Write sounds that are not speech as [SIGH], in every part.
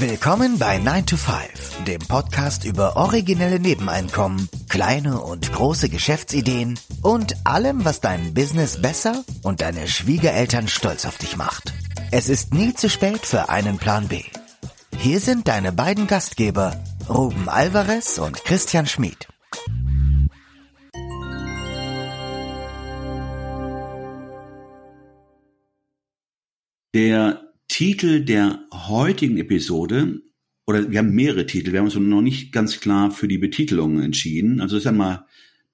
Willkommen bei 9 to 5, dem Podcast über originelle Nebeneinkommen, kleine und große Geschäftsideen und allem, was dein Business besser und deine Schwiegereltern stolz auf dich macht. Es ist nie zu spät für einen Plan B. Hier sind deine beiden Gastgeber, Ruben Alvarez und Christian Schmid. Der Titel der heutigen Episode, oder wir haben mehrere Titel, wir haben uns noch nicht ganz klar für die Betitelung entschieden. Also ist einmal,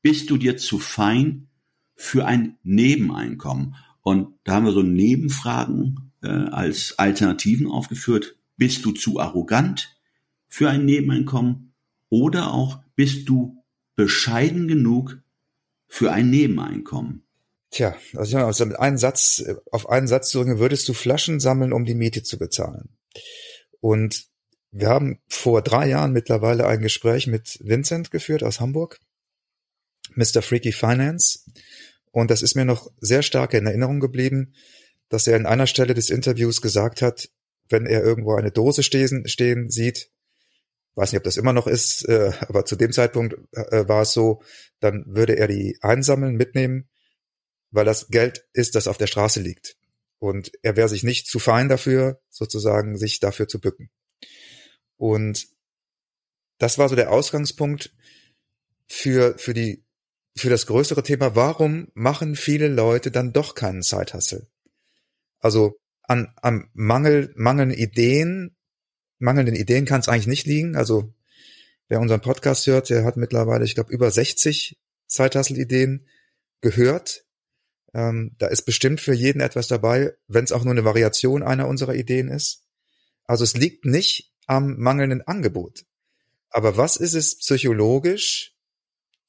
bist du dir zu fein für ein Nebeneinkommen? Und da haben wir so Nebenfragen äh, als Alternativen aufgeführt. Bist du zu arrogant für ein Nebeneinkommen? Oder auch, bist du bescheiden genug für ein Nebeneinkommen? Tja, also, also mit einem Satz, auf einen Satz zu bringen, würdest du Flaschen sammeln, um die Miete zu bezahlen. Und wir haben vor drei Jahren mittlerweile ein Gespräch mit Vincent geführt aus Hamburg, Mr. Freaky Finance. Und das ist mir noch sehr stark in Erinnerung geblieben, dass er an einer Stelle des Interviews gesagt hat, wenn er irgendwo eine Dose stehen, stehen sieht, weiß nicht, ob das immer noch ist, äh, aber zu dem Zeitpunkt äh, war es so, dann würde er die einsammeln, mitnehmen weil das Geld ist, das auf der Straße liegt. Und er wäre sich nicht zu fein dafür, sozusagen sich dafür zu bücken. Und das war so der Ausgangspunkt für, für die, für das größere Thema. Warum machen viele Leute dann doch keinen Zeithassel? Also an, am Mangel, mangelnden Ideen, mangelnden Ideen kann es eigentlich nicht liegen. Also wer unseren Podcast hört, der hat mittlerweile, ich glaube, über 60 Zeithassel-Ideen gehört ähm, da ist bestimmt für jeden etwas dabei, wenn es auch nur eine Variation einer unserer Ideen ist. Also es liegt nicht am mangelnden Angebot. Aber was ist es psychologisch,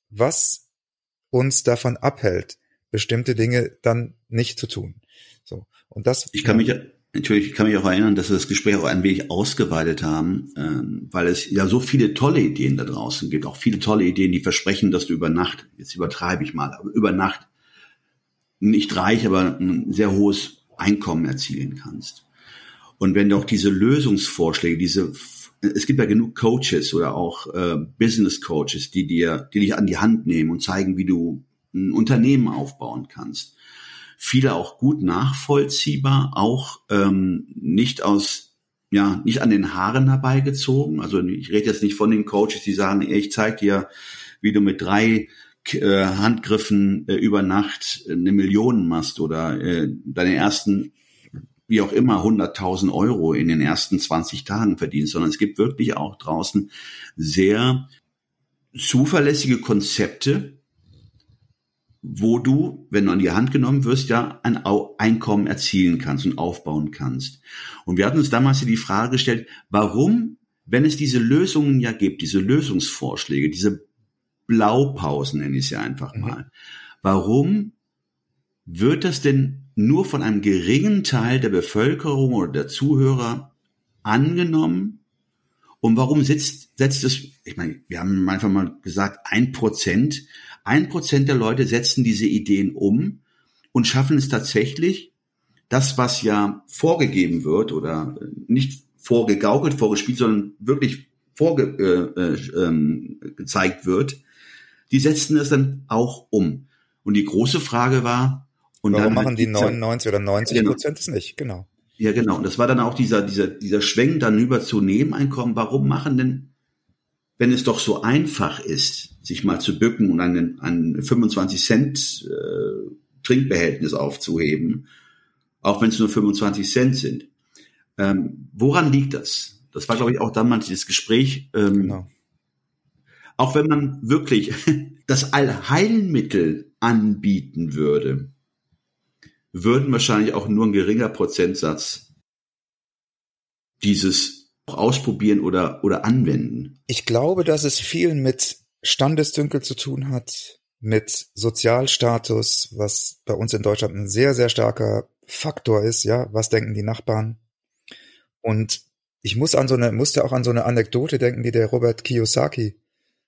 was uns davon abhält, bestimmte Dinge dann nicht zu tun? So. Und das. Ich kann mich, natürlich, ich kann mich auch erinnern, dass wir das Gespräch auch ein wenig ausgeweitet haben, ähm, weil es ja so viele tolle Ideen da draußen gibt, auch viele tolle Ideen, die versprechen, dass du über Nacht, jetzt übertreibe ich mal, aber über Nacht nicht reich, aber ein sehr hohes Einkommen erzielen kannst. Und wenn du auch diese Lösungsvorschläge, diese es gibt ja genug Coaches oder auch äh, Business Coaches, die dir, die dich an die Hand nehmen und zeigen, wie du ein Unternehmen aufbauen kannst. Viele auch gut nachvollziehbar, auch ähm, nicht aus, ja, nicht an den Haaren herbeigezogen. Also ich rede jetzt nicht von den Coaches, die sagen, ich zeig dir, wie du mit drei äh, Handgriffen äh, über Nacht eine Million machst oder äh, deine ersten wie auch immer 100.000 Euro in den ersten 20 Tagen verdienst, sondern es gibt wirklich auch draußen sehr zuverlässige Konzepte, wo du, wenn du an die Hand genommen wirst, ja ein Einkommen erzielen kannst und aufbauen kannst. Und wir hatten uns damals die Frage gestellt, warum, wenn es diese Lösungen ja gibt, diese Lösungsvorschläge, diese Blaupausen, nenne ich sie einfach mhm. mal. Warum wird das denn nur von einem geringen Teil der Bevölkerung oder der Zuhörer angenommen? Und warum setzt, setzt es, ich meine, wir haben einfach mal gesagt, ein Prozent, ein Prozent der Leute setzen diese Ideen um und schaffen es tatsächlich, das, was ja vorgegeben wird oder nicht vorgegaukelt, vorgespielt, sondern wirklich vorgezeigt äh, äh, wird, die setzten es dann auch um. Und die große Frage war, und Warum machen die 99 oder 90 genau. Prozent es nicht? Genau. Ja, genau. Und das war dann auch dieser, dieser, dieser Schwenk dann über zu Nebeneinkommen. Warum machen denn, wenn es doch so einfach ist, sich mal zu bücken und einen, ein 25 Cent äh, Trinkbehältnis aufzuheben, auch wenn es nur 25 Cent sind. Ähm, woran liegt das? Das war, glaube ich, auch damals dieses Gespräch. Ähm, genau. Auch wenn man wirklich [LAUGHS] das Allheilmittel anbieten würde, würden wahrscheinlich auch nur ein geringer Prozentsatz dieses ausprobieren oder, oder anwenden. Ich glaube, dass es viel mit Standesdünkel zu tun hat, mit Sozialstatus, was bei uns in Deutschland ein sehr, sehr starker Faktor ist, ja. Was denken die Nachbarn? Und ich muss an so eine, musste auch an so eine Anekdote denken, die der Robert Kiyosaki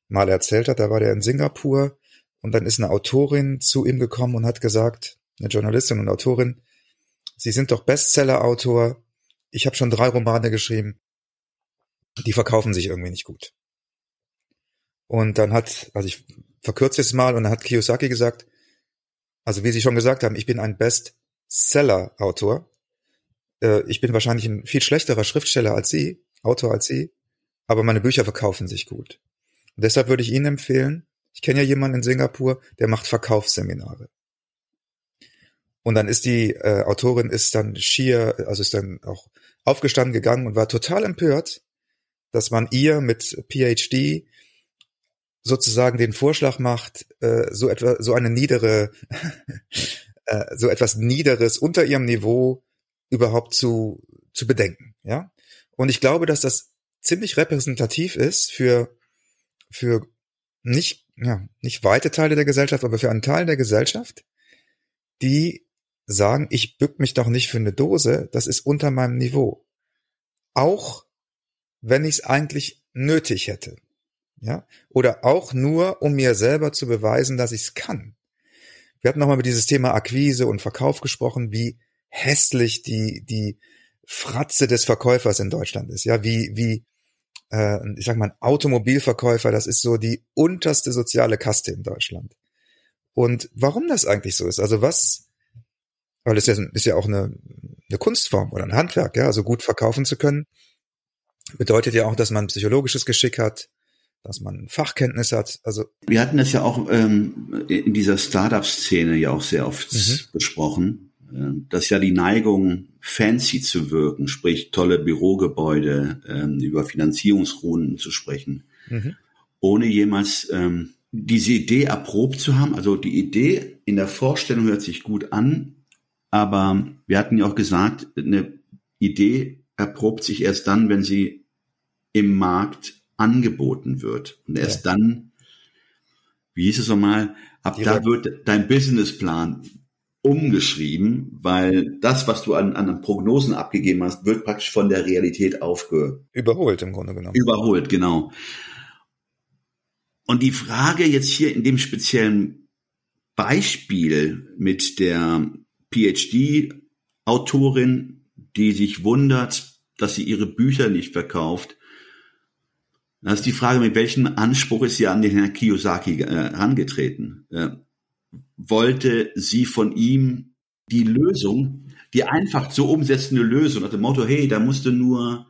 mal erzählt hat. Da war der in Singapur und dann ist eine Autorin zu ihm gekommen und hat gesagt, eine Journalistin und Autorin, Sie sind doch Bestseller-Autor. Ich habe schon drei Romane geschrieben. die verkaufen sich irgendwie nicht gut. Und dann hat, also ich verkürze es mal, und dann hat Kiyosaki gesagt, also wie Sie schon gesagt haben, ich bin ein Bestseller-Autor. Äh, ich bin wahrscheinlich ein viel schlechterer Schriftsteller als Sie, Autor als Sie, aber meine Bücher verkaufen sich gut. Und deshalb würde ich Ihnen empfehlen, ich kenne ja jemanden in Singapur, der macht Verkaufsseminare. Und dann ist die äh, Autorin ist dann schier, also ist dann auch aufgestanden gegangen und war total empört, dass man ihr mit PhD sozusagen den Vorschlag macht, äh, so etwa so eine niedere, [LAUGHS] äh, so etwas niederes unter ihrem Niveau überhaupt zu zu bedenken, ja. Und ich glaube, dass das ziemlich repräsentativ ist für für nicht ja nicht weite Teile der Gesellschaft, aber für einen Teil der Gesellschaft, die sagen, ich bück mich doch nicht für eine Dose, das ist unter meinem Niveau. Auch wenn ich es eigentlich nötig hätte. Ja? Oder auch nur, um mir selber zu beweisen, dass ich es kann. Wir hatten nochmal über dieses Thema Akquise und Verkauf gesprochen, wie hässlich die, die Fratze des Verkäufers in Deutschland ist. Ja, wie, wie, äh, ich sag mal, ein Automobilverkäufer, das ist so die unterste soziale Kaste in Deutschland. Und warum das eigentlich so ist, also was, weil es ja, ist ja auch eine, eine Kunstform oder ein Handwerk, ja, also gut verkaufen zu können, bedeutet ja auch, dass man psychologisches Geschick hat, dass man Fachkenntnis hat. Also wir hatten das ja auch ähm, in dieser Startup-Szene ja auch sehr oft mhm. besprochen, äh, dass ja die Neigung, fancy zu wirken, sprich tolle Bürogebäude, ähm, über Finanzierungsrunden zu sprechen, mhm. ohne jemals ähm, diese Idee erprobt zu haben. Also die Idee in der Vorstellung hört sich gut an, aber wir hatten ja auch gesagt, eine Idee erprobt sich erst dann, wenn sie im Markt angeboten wird. Und erst ja. dann, wie hieß es nochmal, ab Die da wird dein Businessplan umgeschrieben, weil das, was du an, an Prognosen abgegeben hast, wird praktisch von der Realität aufge... Überholt im Grunde genommen. Überholt, genau. Und die Frage jetzt hier in dem speziellen Beispiel mit der PhD-Autorin, die sich wundert, dass sie ihre Bücher nicht verkauft, das ist die Frage, mit welchem Anspruch ist sie an den Herrn Kiyosaki äh, herangetreten? Äh, wollte sie von ihm die Lösung, die einfach zu umsetzende Lösung, nach dem Motto, hey, da musst du nur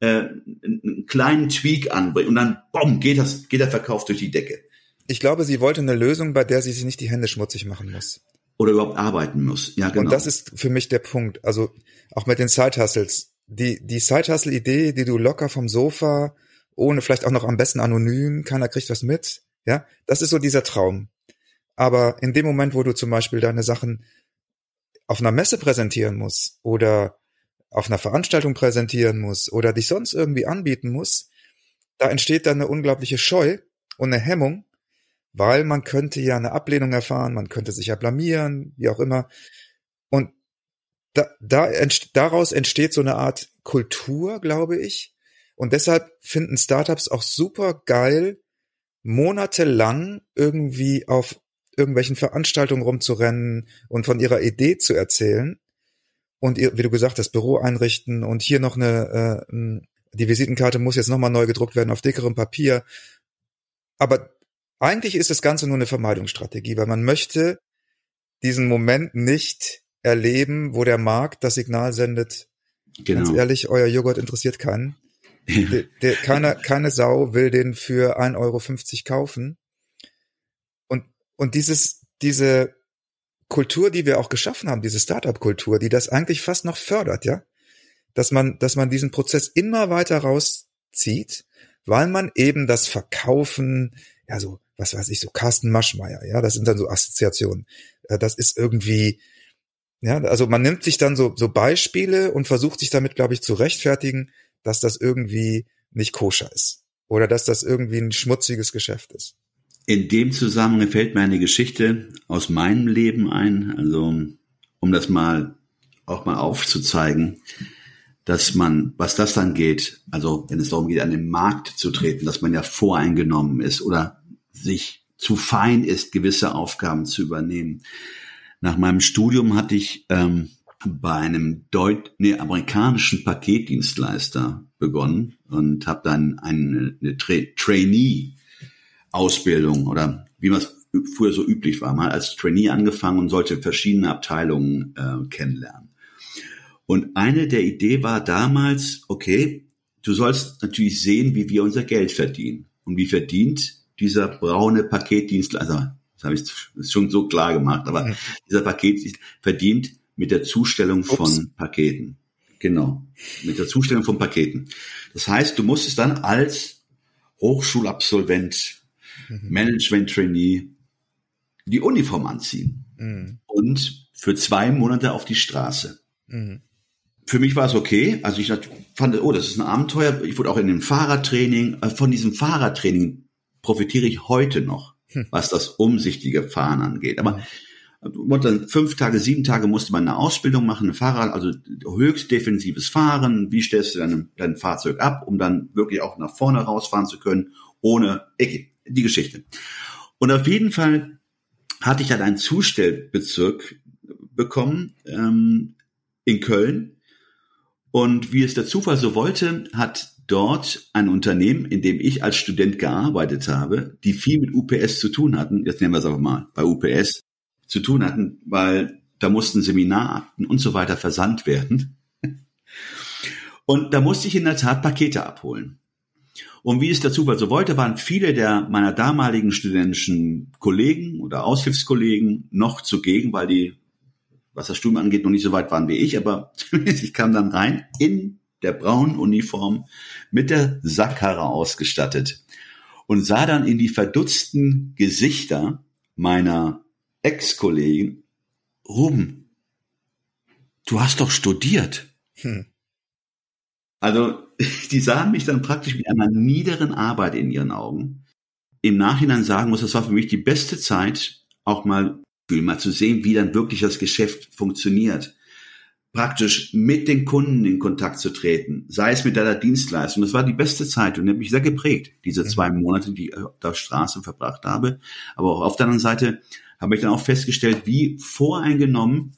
äh, einen kleinen Tweak anbringen und dann, bomm, geht, das, geht der Verkauf durch die Decke. Ich glaube, sie wollte eine Lösung, bei der sie sich nicht die Hände schmutzig machen muss. Oder überhaupt arbeiten muss. Ja, genau. Und das ist für mich der Punkt. Also auch mit den Side-Hustles. Die, die Side-Hustle-Idee, die du locker vom Sofa ohne vielleicht auch noch am besten anonym, keiner kriegt was mit. Ja, das ist so dieser Traum. Aber in dem Moment, wo du zum Beispiel deine Sachen auf einer Messe präsentieren musst oder auf einer Veranstaltung präsentieren musst oder dich sonst irgendwie anbieten musst, da entsteht dann eine unglaubliche Scheu und eine Hemmung, weil man könnte ja eine Ablehnung erfahren, man könnte sich ja blamieren, wie auch immer. Und da, da ent, daraus entsteht so eine Art Kultur, glaube ich, und deshalb finden Startups auch super geil, monatelang irgendwie auf irgendwelchen Veranstaltungen rumzurennen und von ihrer Idee zu erzählen und wie du gesagt hast, Büro einrichten und hier noch eine, äh, die Visitenkarte muss jetzt nochmal neu gedruckt werden auf dickerem Papier. Aber eigentlich ist das Ganze nur eine Vermeidungsstrategie, weil man möchte diesen Moment nicht erleben, wo der Markt das Signal sendet. Genau. Ganz ehrlich, euer Joghurt interessiert keinen. Der, der, keine, keine Sau will den für 1,50 Euro kaufen. Und, dieses, diese Kultur, die wir auch geschaffen haben, diese Startup-Kultur, die das eigentlich fast noch fördert, ja, dass man, dass man diesen Prozess immer weiter rauszieht, weil man eben das Verkaufen, ja, so, was weiß ich, so Carsten Maschmeyer, ja, das sind dann so Assoziationen. Das ist irgendwie, ja, also man nimmt sich dann so, so Beispiele und versucht sich damit, glaube ich, zu rechtfertigen, dass das irgendwie nicht koscher ist oder dass das irgendwie ein schmutziges Geschäft ist. In dem Zusammenhang fällt mir eine Geschichte aus meinem Leben ein, also um das mal auch mal aufzuzeigen, dass man, was das dann geht, also wenn es darum geht, an den Markt zu treten, dass man ja voreingenommen ist oder sich zu fein ist, gewisse Aufgaben zu übernehmen. Nach meinem Studium hatte ich ähm, bei einem Deut nee, amerikanischen Paketdienstleister begonnen und habe dann eine, eine Tra Trainee-Ausbildung oder wie man es früher so üblich war, mal als Trainee angefangen und sollte verschiedene Abteilungen äh, kennenlernen. Und eine der Idee war damals, okay, du sollst natürlich sehen, wie wir unser Geld verdienen. Und wie verdient dieser braune Paketdienstleister, also, das habe ich schon so klar gemacht, aber dieser Paketdienst verdient mit der Zustellung Ups. von Paketen. Genau, mit der Zustellung von Paketen. Das heißt, du musstest dann als Hochschulabsolvent, mhm. Management-Trainee die Uniform anziehen mhm. und für zwei Monate auf die Straße. Mhm. Für mich war es okay. Also ich fand, oh, das ist ein Abenteuer. Ich wurde auch in dem Fahrradtraining, äh, von diesem Fahrradtraining profitiere ich heute noch, hm. was das umsichtige Fahren angeht. Aber dann fünf Tage, sieben Tage musste man eine Ausbildung machen, ein Fahrrad, also höchst defensives Fahren. Wie stellst du dein, dein Fahrzeug ab, um dann wirklich auch nach vorne rausfahren zu können, ohne okay, die Geschichte. Und auf jeden Fall hatte ich dann einen Zustellbezirk bekommen ähm, in Köln. Und wie es der Zufall so wollte, hat dort ein Unternehmen, in dem ich als Student gearbeitet habe, die viel mit UPS zu tun hatten, jetzt nehmen wir es aber mal, bei UPS zu tun hatten, weil da mussten Seminarakten und so weiter versandt werden. [LAUGHS] Und da musste ich in der Tat Pakete abholen. Und wie es der Zufall so wollte, waren viele der meiner damaligen studentischen Kollegen oder Aushilfskollegen noch zugegen, weil die, was das Studium angeht, noch nicht so weit waren wie ich, aber [LAUGHS] ich kam dann rein in der braunen Uniform mit der Sackkarre ausgestattet und sah dann in die verdutzten Gesichter meiner Ex-Kollegen, Ruben, du hast doch studiert. Hm. Also, [LAUGHS] die sahen mich dann praktisch mit einer niederen Arbeit in ihren Augen. Im Nachhinein sagen muss, das war für mich die beste Zeit, auch mal, mal zu sehen, wie dann wirklich das Geschäft funktioniert praktisch mit den Kunden in Kontakt zu treten, sei es mit deiner Dienstleistung. Das war die beste Zeit und hat mich sehr geprägt, diese mhm. zwei Monate, die ich auf der Straße verbracht habe. Aber auch auf der anderen Seite habe ich dann auch festgestellt, wie voreingenommen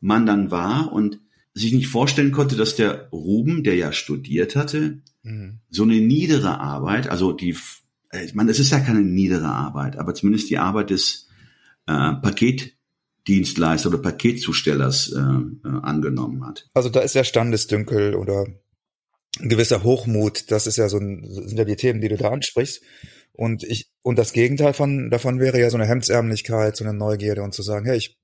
man dann war und sich nicht vorstellen konnte, dass der Ruben, der ja studiert hatte, mhm. so eine niedere Arbeit, also die, ich meine, es ist ja keine niedere Arbeit, aber zumindest die Arbeit des äh, Paket Dienstleister oder Paketzustellers äh, äh, angenommen hat. Also da ist ja Standesdünkel oder ein gewisser Hochmut, das ist ja so ein, sind ja die Themen, die du da ansprichst. Und ich, und das Gegenteil von, davon wäre ja so eine Hemdsärmlichkeit, so eine Neugierde und zu sagen, hey, ich,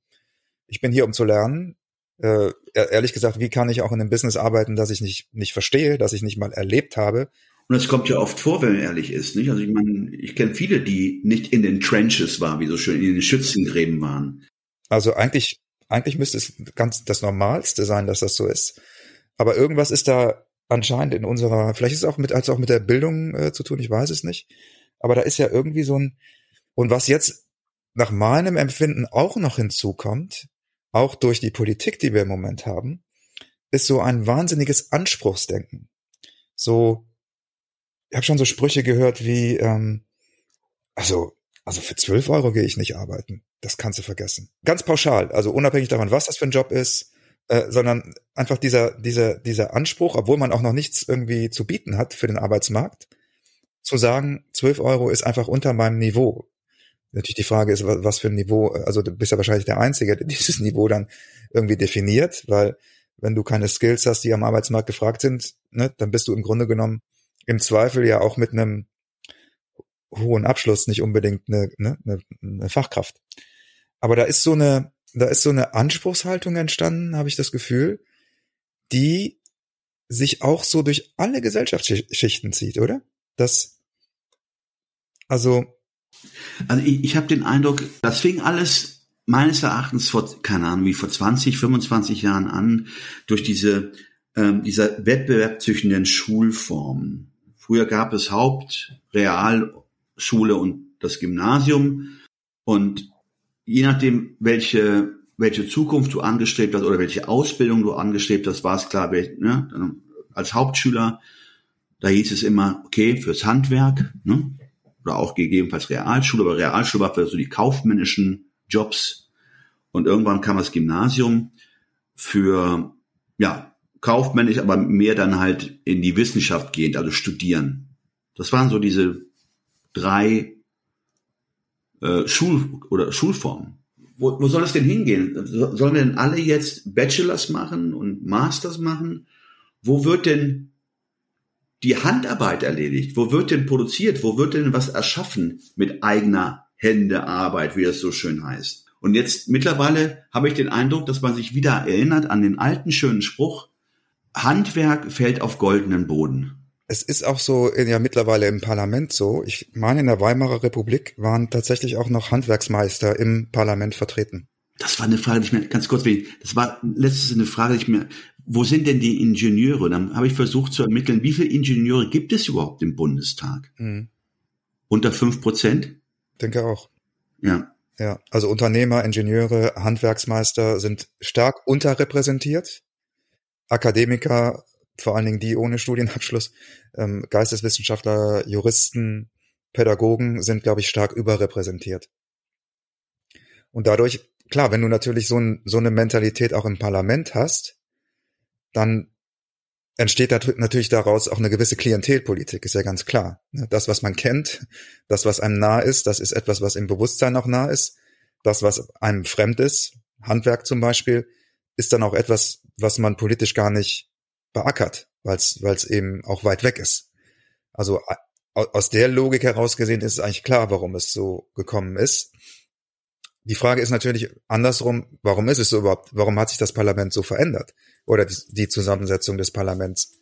ich bin hier, um zu lernen. Äh, ehrlich gesagt, wie kann ich auch in einem Business arbeiten, das ich nicht, nicht verstehe, das ich nicht mal erlebt habe? Und es kommt ja oft vor, wenn man ehrlich ist, nicht? Also ich meine, ich kenne viele, die nicht in den Trenches waren, wie so schön, in den Schützengräben waren. Also eigentlich, eigentlich müsste es ganz das Normalste sein, dass das so ist. Aber irgendwas ist da anscheinend in unserer, vielleicht ist es auch mit, als auch mit der Bildung äh, zu tun, ich weiß es nicht. Aber da ist ja irgendwie so ein, und was jetzt nach meinem Empfinden auch noch hinzukommt, auch durch die Politik, die wir im Moment haben, ist so ein wahnsinniges Anspruchsdenken. So, ich habe schon so Sprüche gehört wie, ähm, also, also für zwölf Euro gehe ich nicht arbeiten das kannst du vergessen. Ganz pauschal, also unabhängig davon, was das für ein Job ist, äh, sondern einfach dieser, dieser, dieser Anspruch, obwohl man auch noch nichts irgendwie zu bieten hat für den Arbeitsmarkt, zu sagen, 12 Euro ist einfach unter meinem Niveau. Natürlich die Frage ist, was für ein Niveau, also du bist ja wahrscheinlich der Einzige, der dieses Niveau dann irgendwie definiert, weil wenn du keine Skills hast, die am Arbeitsmarkt gefragt sind, ne, dann bist du im Grunde genommen im Zweifel ja auch mit einem hohen Abschluss nicht unbedingt eine, ne, eine, eine Fachkraft. Aber da ist so eine, da ist so eine Anspruchshaltung entstanden, habe ich das Gefühl, die sich auch so durch alle Gesellschaftsschichten zieht, oder? Das, also. Also ich, ich habe den Eindruck, das fing alles meines Erachtens vor, keine Ahnung, wie vor 20, 25 Jahren an, durch diese, ähm, dieser Wettbewerb zwischen den Schulformen. Früher gab es Haupt-, Realschule und das Gymnasium. Und je nachdem, welche, welche Zukunft du angestrebt hast oder welche Ausbildung du angestrebt hast, war es klar, ne, als Hauptschüler, da hieß es immer, okay, fürs Handwerk, ne, oder auch gegebenenfalls Realschule, aber Realschule war für so die kaufmännischen Jobs. Und irgendwann kam das Gymnasium für, ja, kaufmännisch, aber mehr dann halt in die Wissenschaft gehend, also studieren. Das waren so diese drei äh, Schul- oder Schulformen. Wo, wo soll es denn hingehen? Sollen denn alle jetzt Bachelors machen und Masters machen? Wo wird denn die Handarbeit erledigt? Wo wird denn produziert? Wo wird denn was erschaffen mit eigener Händearbeit, wie es so schön heißt? Und jetzt mittlerweile habe ich den Eindruck, dass man sich wieder erinnert an den alten schönen Spruch, Handwerk fällt auf goldenen Boden. Es ist auch so ja mittlerweile im Parlament so. Ich meine, in der Weimarer Republik waren tatsächlich auch noch Handwerksmeister im Parlament vertreten. Das war eine Frage, die ich mir ganz kurz, das war letztes eine Frage, die ich mir, wo sind denn die Ingenieure? Dann habe ich versucht zu ermitteln, wie viele Ingenieure gibt es überhaupt im Bundestag? Mhm. Unter fünf Prozent? Denke auch. Ja. Ja, also Unternehmer, Ingenieure, Handwerksmeister sind stark unterrepräsentiert. Akademiker, vor allen Dingen die ohne Studienabschluss, ähm, Geisteswissenschaftler, Juristen, Pädagogen sind, glaube ich, stark überrepräsentiert. Und dadurch, klar, wenn du natürlich so, ein, so eine Mentalität auch im Parlament hast, dann entsteht natürlich daraus auch eine gewisse Klientelpolitik, ist ja ganz klar. Ne? Das, was man kennt, das, was einem nah ist, das ist etwas, was im Bewusstsein auch nah ist. Das, was einem fremd ist, Handwerk zum Beispiel, ist dann auch etwas, was man politisch gar nicht beackert, weil es eben auch weit weg ist. Also aus der Logik heraus gesehen ist es eigentlich klar, warum es so gekommen ist. Die Frage ist natürlich andersrum, warum ist es so überhaupt, warum hat sich das Parlament so verändert? Oder die, die Zusammensetzung des Parlaments?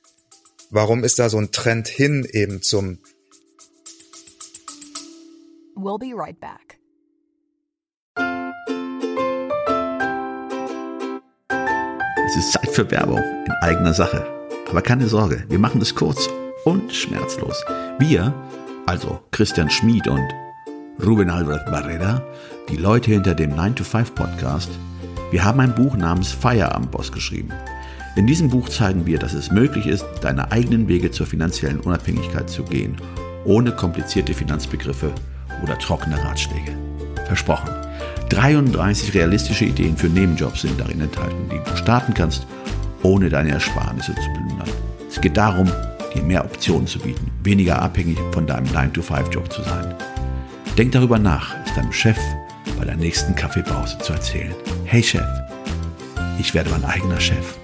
Warum ist da so ein Trend hin eben zum We'll be right back. Es ist Zeit für Werbung in eigener Sache. Aber keine Sorge, wir machen es kurz und schmerzlos. Wir, also Christian Schmid und Ruben Albert Barrera, die Leute hinter dem 9-to-5-Podcast, wir haben ein Buch namens Feierabendboss geschrieben. In diesem Buch zeigen wir, dass es möglich ist, deine eigenen Wege zur finanziellen Unabhängigkeit zu gehen, ohne komplizierte Finanzbegriffe oder trockene Ratschläge. Versprochen. 33 realistische Ideen für Nebenjobs sind darin enthalten, die du starten kannst, ohne deine Ersparnisse zu plündern. Es geht darum, dir mehr Optionen zu bieten, weniger abhängig von deinem 9-to-5-Job zu sein. Denk darüber nach, es deinem Chef bei der nächsten Kaffeepause zu erzählen. Hey Chef, ich werde mein eigener Chef.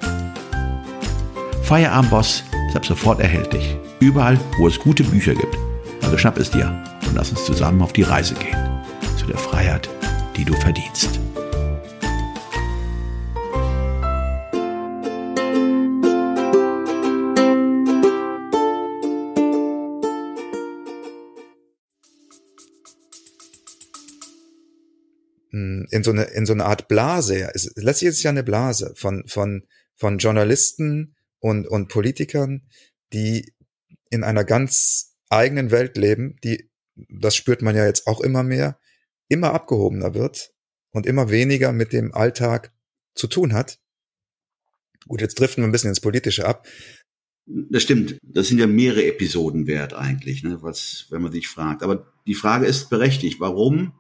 Feierabendboss ist ab sofort erhältlich. Überall, wo es gute Bücher gibt. Also schnapp es dir und lass uns zusammen auf die Reise gehen. Zu der Freiheit, die du verdienst. In so eine, in so eine Art Blase. Es, letztlich ist es ja eine Blase von, von, von Journalisten und, und Politikern, die in einer ganz eigenen Welt leben, die, das spürt man ja jetzt auch immer mehr, immer abgehobener wird und immer weniger mit dem Alltag zu tun hat. Gut, jetzt driften wir ein bisschen ins Politische ab. Das stimmt. Das sind ja mehrere Episoden wert eigentlich, ne, was, wenn man sich fragt. Aber die Frage ist berechtigt. Warum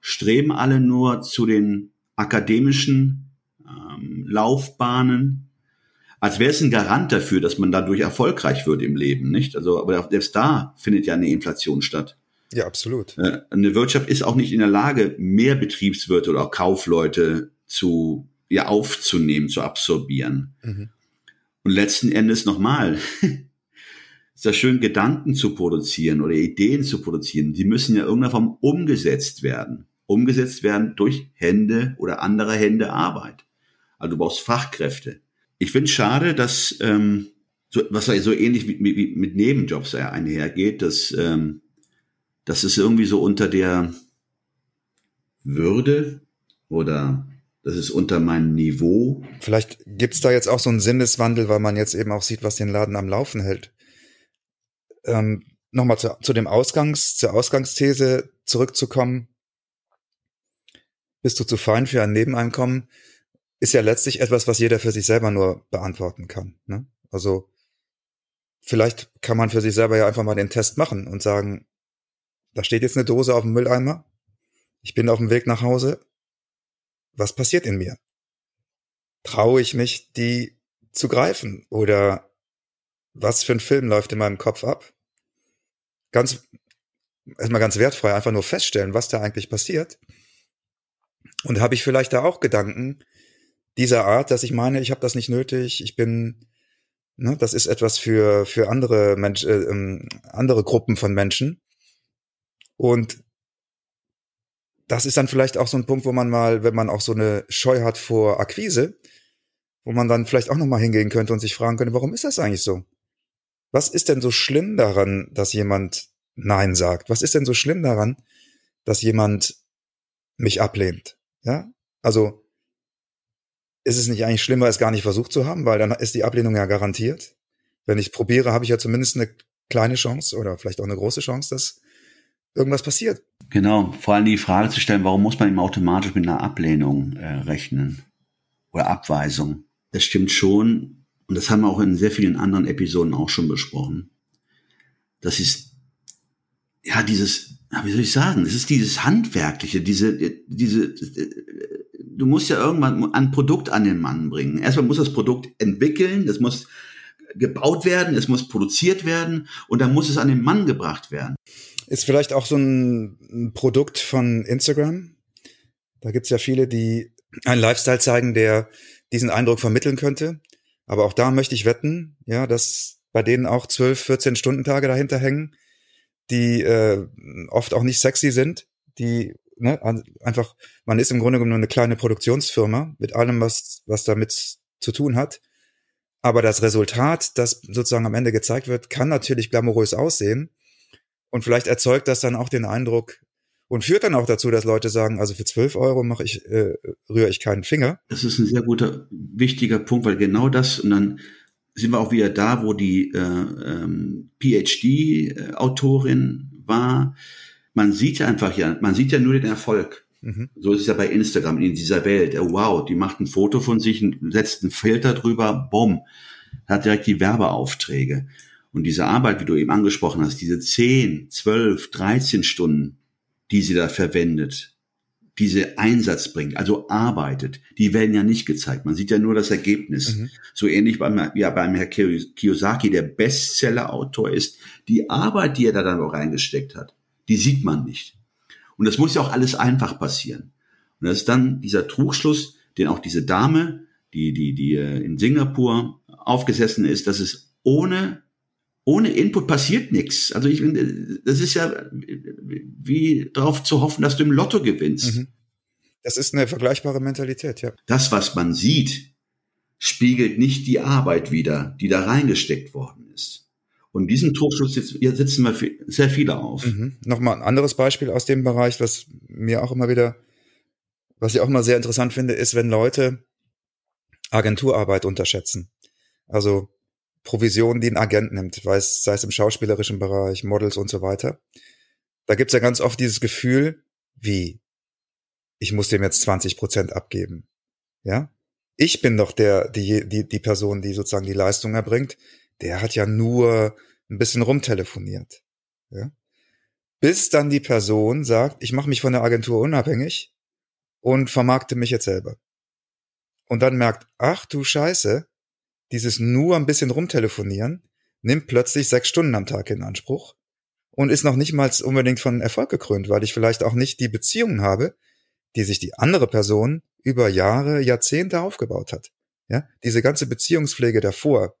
streben alle nur zu den akademischen ähm, Laufbahnen, als wäre es ein Garant dafür, dass man dadurch erfolgreich wird im Leben, nicht? Also, aber selbst da findet ja eine Inflation statt. Ja, absolut. Äh, eine Wirtschaft ist auch nicht in der Lage, mehr Betriebswirte oder auch Kaufleute zu, ja, aufzunehmen, zu absorbieren. Mhm. Und letzten Endes nochmal, [LAUGHS] ist ja schön, Gedanken zu produzieren oder Ideen zu produzieren. Die müssen ja irgendeiner Form umgesetzt werden umgesetzt werden durch Hände oder andere Hände Arbeit. Also du brauchst Fachkräfte. Ich finde es schade, dass ähm, so, was so ähnlich wie, wie mit Nebenjobs einhergeht, dass, ähm, dass es irgendwie so unter der Würde oder das ist unter meinem Niveau. Vielleicht gibt's da jetzt auch so einen Sinneswandel, weil man jetzt eben auch sieht, was den Laden am Laufen hält. Ähm, Nochmal zu, zu dem Ausgangs, zur Ausgangsthese zurückzukommen bist du zu fein für ein Nebeneinkommen, ist ja letztlich etwas, was jeder für sich selber nur beantworten kann. Ne? Also vielleicht kann man für sich selber ja einfach mal den Test machen und sagen, da steht jetzt eine Dose auf dem Mülleimer, ich bin auf dem Weg nach Hause, was passiert in mir? Traue ich mich, die zu greifen oder was für ein Film läuft in meinem Kopf ab. Ganz, erstmal ganz wertfrei, einfach nur feststellen, was da eigentlich passiert. Und habe ich vielleicht da auch Gedanken dieser Art, dass ich meine, ich habe das nicht nötig, ich bin, ne, das ist etwas für, für andere Mensch, äh, ähm, andere Gruppen von Menschen. Und das ist dann vielleicht auch so ein Punkt, wo man mal, wenn man auch so eine Scheu hat vor Akquise, wo man dann vielleicht auch nochmal hingehen könnte und sich fragen könnte, warum ist das eigentlich so? Was ist denn so schlimm daran, dass jemand Nein sagt? Was ist denn so schlimm daran, dass jemand mich ablehnt? Ja? Also, ist es nicht eigentlich schlimmer, es gar nicht versucht zu haben, weil dann ist die Ablehnung ja garantiert. Wenn ich probiere, habe ich ja zumindest eine kleine Chance oder vielleicht auch eine große Chance, dass irgendwas passiert. Genau, vor allem die Frage zu stellen, warum muss man eben automatisch mit einer Ablehnung äh, rechnen oder Abweisung? Das stimmt schon, und das haben wir auch in sehr vielen anderen Episoden auch schon besprochen. Das ist, ja, dieses, wie soll ich sagen, es ist dieses Handwerkliche, diese, diese, du musst ja irgendwann ein Produkt an den Mann bringen. Erstmal muss das Produkt entwickeln, das muss gebaut werden, es muss produziert werden und dann muss es an den Mann gebracht werden. Ist vielleicht auch so ein Produkt von Instagram. Da gibt's ja viele, die einen Lifestyle zeigen, der diesen Eindruck vermitteln könnte. Aber auch da möchte ich wetten, ja, dass bei denen auch 12, 14 Stundentage dahinter hängen, die äh, oft auch nicht sexy sind, die ne, einfach, man ist im Grunde genommen nur eine kleine Produktionsfirma mit allem, was, was damit zu tun hat. Aber das Resultat, das sozusagen am Ende gezeigt wird, kann natürlich glamourös aussehen. Und vielleicht erzeugt das dann auch den Eindruck und führt dann auch dazu, dass Leute sagen, also für 12 Euro mache ich, äh, rühre ich keinen Finger. Das ist ein sehr guter, wichtiger Punkt, weil genau das, und dann sind wir auch wieder da, wo die äh, ähm, PhD-Autorin war. Man sieht einfach ja, man sieht ja nur den Erfolg. Mhm. So ist es ja bei Instagram in dieser Welt. Wow, die macht ein Foto von sich, setzt einen Filter drüber, bumm, hat direkt die Werbeaufträge. Und diese Arbeit, wie du eben angesprochen hast, diese 10, 12, 13 Stunden, die sie da verwendet, diese Einsatz bringt, also arbeitet, die werden ja nicht gezeigt. Man sieht ja nur das Ergebnis. Mhm. So ähnlich beim, ja, beim Herr Kiyosaki, der Bestseller-Autor ist, die Arbeit, die er da dann auch reingesteckt hat, die sieht man nicht. Und das muss ja auch alles einfach passieren. Und das ist dann dieser Trugschluss, den auch diese Dame, die, die, die äh, in Singapur aufgesessen ist, dass es ohne ohne Input passiert nichts. Also ich finde, das ist ja wie darauf zu hoffen, dass du im Lotto gewinnst. Mhm. Das ist eine vergleichbare Mentalität, ja. Das, was man sieht, spiegelt nicht die Arbeit wider, die da reingesteckt worden ist. Und diesen Trugschluss setzen wir sehr viele auf. Mhm. Nochmal ein anderes Beispiel aus dem Bereich, was mir auch immer wieder, was ich auch immer sehr interessant finde, ist, wenn Leute Agenturarbeit unterschätzen. Also Provision, die ein Agent nimmt, sei es, sei es im schauspielerischen Bereich, Models und so weiter. Da gibt's ja ganz oft dieses Gefühl, wie, ich muss dem jetzt 20 Prozent abgeben. Ja? Ich bin doch der, die, die, die Person, die sozusagen die Leistung erbringt. Der hat ja nur ein bisschen rumtelefoniert. Ja? Bis dann die Person sagt, ich mache mich von der Agentur unabhängig und vermarkte mich jetzt selber. Und dann merkt, ach du Scheiße, dieses nur ein bisschen rumtelefonieren nimmt plötzlich sechs Stunden am Tag in Anspruch und ist noch nicht mal unbedingt von Erfolg gekrönt, weil ich vielleicht auch nicht die Beziehungen habe, die sich die andere Person über Jahre, Jahrzehnte aufgebaut hat. Ja, diese ganze Beziehungspflege davor,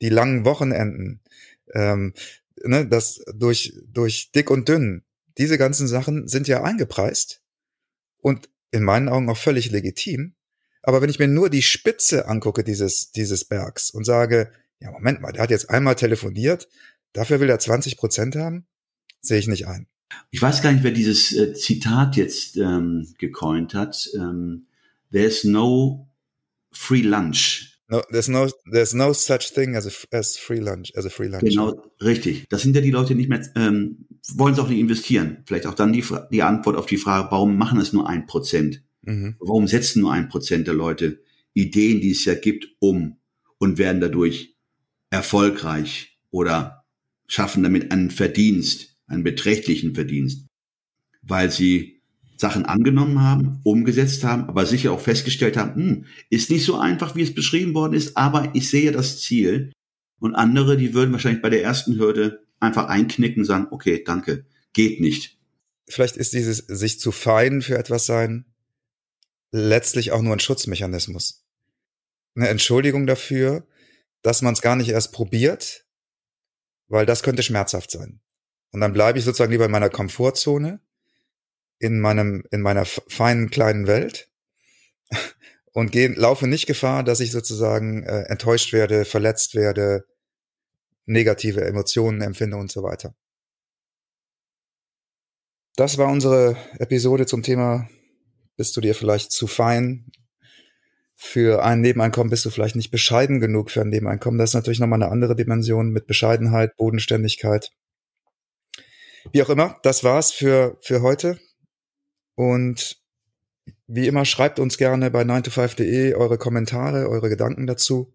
die langen Wochenenden, ähm, ne, das durch durch dick und dünn, diese ganzen Sachen sind ja eingepreist und in meinen Augen auch völlig legitim. Aber wenn ich mir nur die Spitze angucke dieses, dieses Bergs und sage, ja, Moment mal, der hat jetzt einmal telefoniert, dafür will er 20 Prozent haben, sehe ich nicht ein. Ich weiß gar nicht, wer dieses äh, Zitat jetzt ähm, gecoint hat. Ähm, There's no free lunch. No, there's no, there's no such thing as a, as free lunch, as a free lunch. Genau, richtig. Das sind ja die Leute die nicht mehr, ähm, wollen es auch nicht investieren. Vielleicht auch dann die, die Antwort auf die Frage, warum machen es nur ein Prozent? Mhm. Warum setzen nur ein Prozent der Leute Ideen, die es ja gibt, um und werden dadurch erfolgreich oder schaffen damit einen Verdienst, einen beträchtlichen Verdienst, weil sie Sachen angenommen haben, umgesetzt haben, aber sicher auch festgestellt haben, hm, ist nicht so einfach, wie es beschrieben worden ist, aber ich sehe das Ziel. Und andere, die würden wahrscheinlich bei der ersten Hürde einfach einknicken und sagen, okay, danke, geht nicht. Vielleicht ist dieses sich zu fein für etwas sein letztlich auch nur ein Schutzmechanismus. Eine Entschuldigung dafür, dass man es gar nicht erst probiert, weil das könnte schmerzhaft sein. Und dann bleibe ich sozusagen lieber in meiner Komfortzone, in meinem, in meiner feinen kleinen Welt [LAUGHS] und gehe, laufe nicht Gefahr, dass ich sozusagen äh, enttäuscht werde, verletzt werde, negative Emotionen empfinde und so weiter. Das war unsere Episode zum Thema, bist du dir vielleicht zu fein für ein Nebeneinkommen, bist du vielleicht nicht bescheiden genug für ein Nebeneinkommen. Das ist natürlich nochmal eine andere Dimension mit Bescheidenheit, Bodenständigkeit. Wie auch immer, das war's für, für heute. Und wie immer, schreibt uns gerne bei 9to5.de eure Kommentare, eure Gedanken dazu.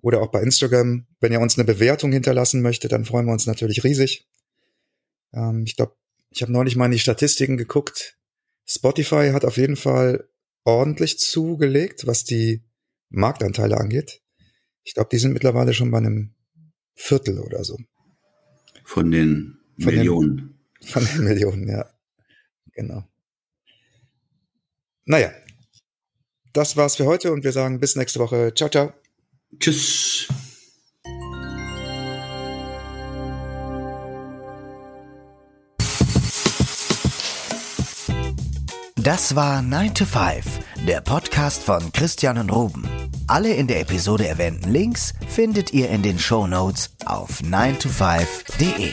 Oder auch bei Instagram. Wenn ihr uns eine Bewertung hinterlassen möchtet, dann freuen wir uns natürlich riesig. Ähm, ich glaube, ich habe neulich mal in die Statistiken geguckt. Spotify hat auf jeden Fall ordentlich zugelegt, was die Marktanteile angeht. Ich glaube, die sind mittlerweile schon bei einem Viertel oder so. Von den von Millionen. Den, von den [LAUGHS] Millionen, ja. Genau. Naja, das war's für heute und wir sagen bis nächste Woche. Ciao, ciao. Tschüss. Das war 9 to 5, der Podcast von Christian und Ruben. Alle in der Episode erwähnten Links findet ihr in den Show Notes auf 9to5.de.